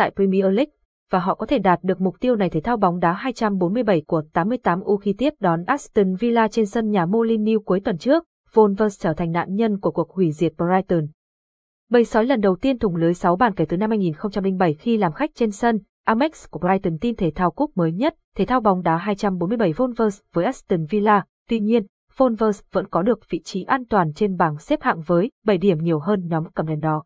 tại Premier League, và họ có thể đạt được mục tiêu này thể thao bóng đá 247 của 88U khi tiếp đón Aston Villa trên sân nhà Molineux cuối tuần trước, Wolves trở thành nạn nhân của cuộc hủy diệt Brighton. Bầy sói lần đầu tiên thủng lưới 6 bàn kể từ năm 2007 khi làm khách trên sân, Amex của Brighton tin thể thao cúp mới nhất, thể thao bóng đá 247 Wolves với Aston Villa. Tuy nhiên, Wolves vẫn có được vị trí an toàn trên bảng xếp hạng với 7 điểm nhiều hơn nhóm cầm đèn đỏ.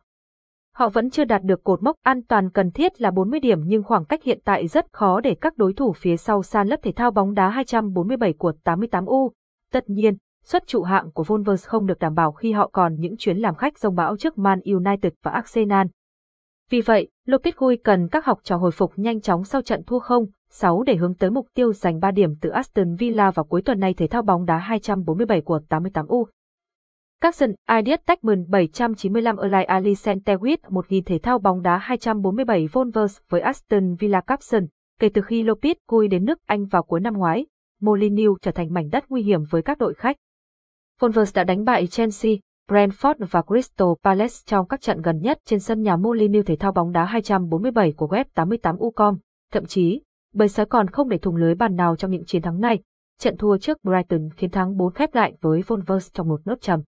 Họ vẫn chưa đạt được cột mốc an toàn cần thiết là 40 điểm nhưng khoảng cách hiện tại rất khó để các đối thủ phía sau san lấp thể thao bóng đá 247 của 88U. Tất nhiên, xuất trụ hạng của Wolves không được đảm bảo khi họ còn những chuyến làm khách rông bão trước Man United và Arsenal. Vì vậy, Lopetegui cần các học trò hồi phục nhanh chóng sau trận thua không 6 để hướng tới mục tiêu giành 3 điểm từ Aston Villa vào cuối tuần này thể thao bóng đá 247 của 88U. Capson Ideas Techman 795 Erlai Ali Centewit 1000 thể thao bóng đá 247 Volvers với Aston Villa Capson. Kể từ khi Lopez cui đến nước Anh vào cuối năm ngoái, Molineux trở thành mảnh đất nguy hiểm với các đội khách. Volvers đã đánh bại Chelsea, Brentford và Crystal Palace trong các trận gần nhất trên sân nhà Molineux thể thao bóng đá 247 của web 88ucom. Thậm chí, bầy sói còn không để thủng lưới bàn nào trong những chiến thắng này. Trận thua trước Brighton khiến thắng 4 khép lại với Volvers trong một nốt trầm.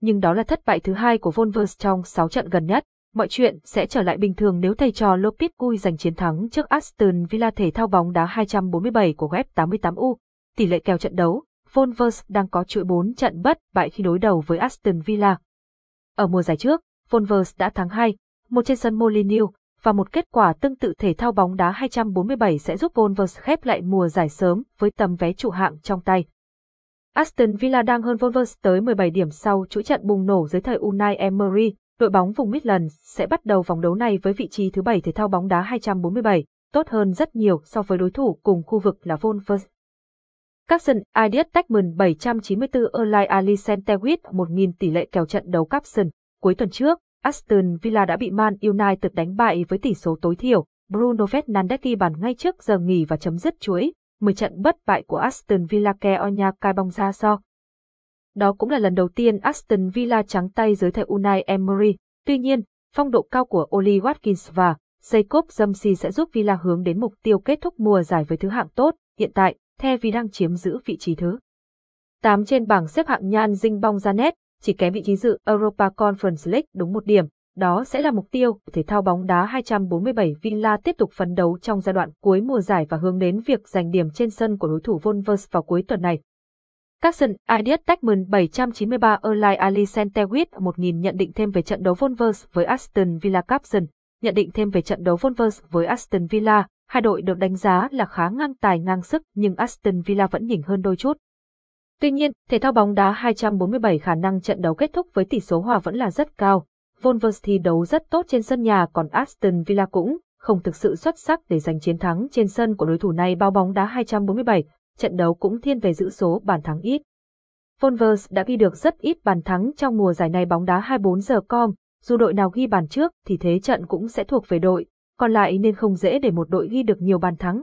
Nhưng đó là thất bại thứ hai của Wolves trong 6 trận gần nhất. Mọi chuyện sẽ trở lại bình thường nếu thầy trò Lopetegui giành chiến thắng trước Aston Villa thể thao bóng đá 247 của web 88u. Tỷ lệ kèo trận đấu Wolves đang có chuỗi 4 trận bất bại khi đối đầu với Aston Villa. Ở mùa giải trước, Wolves đã thắng 2, một trên sân Molineux, và một kết quả tương tự thể thao bóng đá 247 sẽ giúp Wolves khép lại mùa giải sớm với tầm vé trụ hạng trong tay. Aston Villa đang hơn Wolves tới 17 điểm sau chuỗi trận bùng nổ dưới thời Unai Emery, đội bóng vùng Midlands sẽ bắt đầu vòng đấu này với vị trí thứ 7 thể thao bóng đá 247, tốt hơn rất nhiều so với đối thủ cùng khu vực là Wolves. Capson Ideas Techman 794 Erlai Ali Centewit 1000 tỷ lệ kèo trận đấu Capson. Cuối tuần trước, Aston Villa đã bị Man United đánh bại với tỷ số tối thiểu. Bruno Fernandes ghi bàn ngay trước giờ nghỉ và chấm dứt chuỗi 10 trận bất bại của Aston Villa ke Onya cai bóng ra so. Đó cũng là lần đầu tiên Aston Villa trắng tay dưới thầy Unai Emery. Tuy nhiên, phong độ cao của Oli Watkins và Jacob Zamsi sẽ giúp Villa hướng đến mục tiêu kết thúc mùa giải với thứ hạng tốt. Hiện tại, The vì đang chiếm giữ vị trí thứ 8 trên bảng xếp hạng nhan dinh bong ra nét, chỉ kém vị trí dự Europa Conference League đúng một điểm. Đó sẽ là mục tiêu thể thao bóng đá 247 Villa tiếp tục phấn đấu trong giai đoạn cuối mùa giải và hướng đến việc giành điểm trên sân của đối thủ Wolves vào cuối tuần này. Capson Ideas Techman 793 Erlai Ali Sentewit 1000 nhận định thêm về trận đấu Wolves với Aston Villa Capson. Nhận định thêm về trận đấu Wolves với Aston Villa, Hai đội được đánh giá là khá ngang tài ngang sức nhưng Aston Villa vẫn nhỉnh hơn đôi chút. Tuy nhiên, thể thao bóng đá 247 khả năng trận đấu kết thúc với tỷ số hòa vẫn là rất cao. Wolves thi đấu rất tốt trên sân nhà còn Aston Villa cũng không thực sự xuất sắc để giành chiến thắng trên sân của đối thủ này bao bóng đá 247, trận đấu cũng thiên về giữ số bàn thắng ít. Wolves đã ghi được rất ít bàn thắng trong mùa giải này bóng đá 24 giờ com, dù đội nào ghi bàn trước thì thế trận cũng sẽ thuộc về đội, còn lại nên không dễ để một đội ghi được nhiều bàn thắng.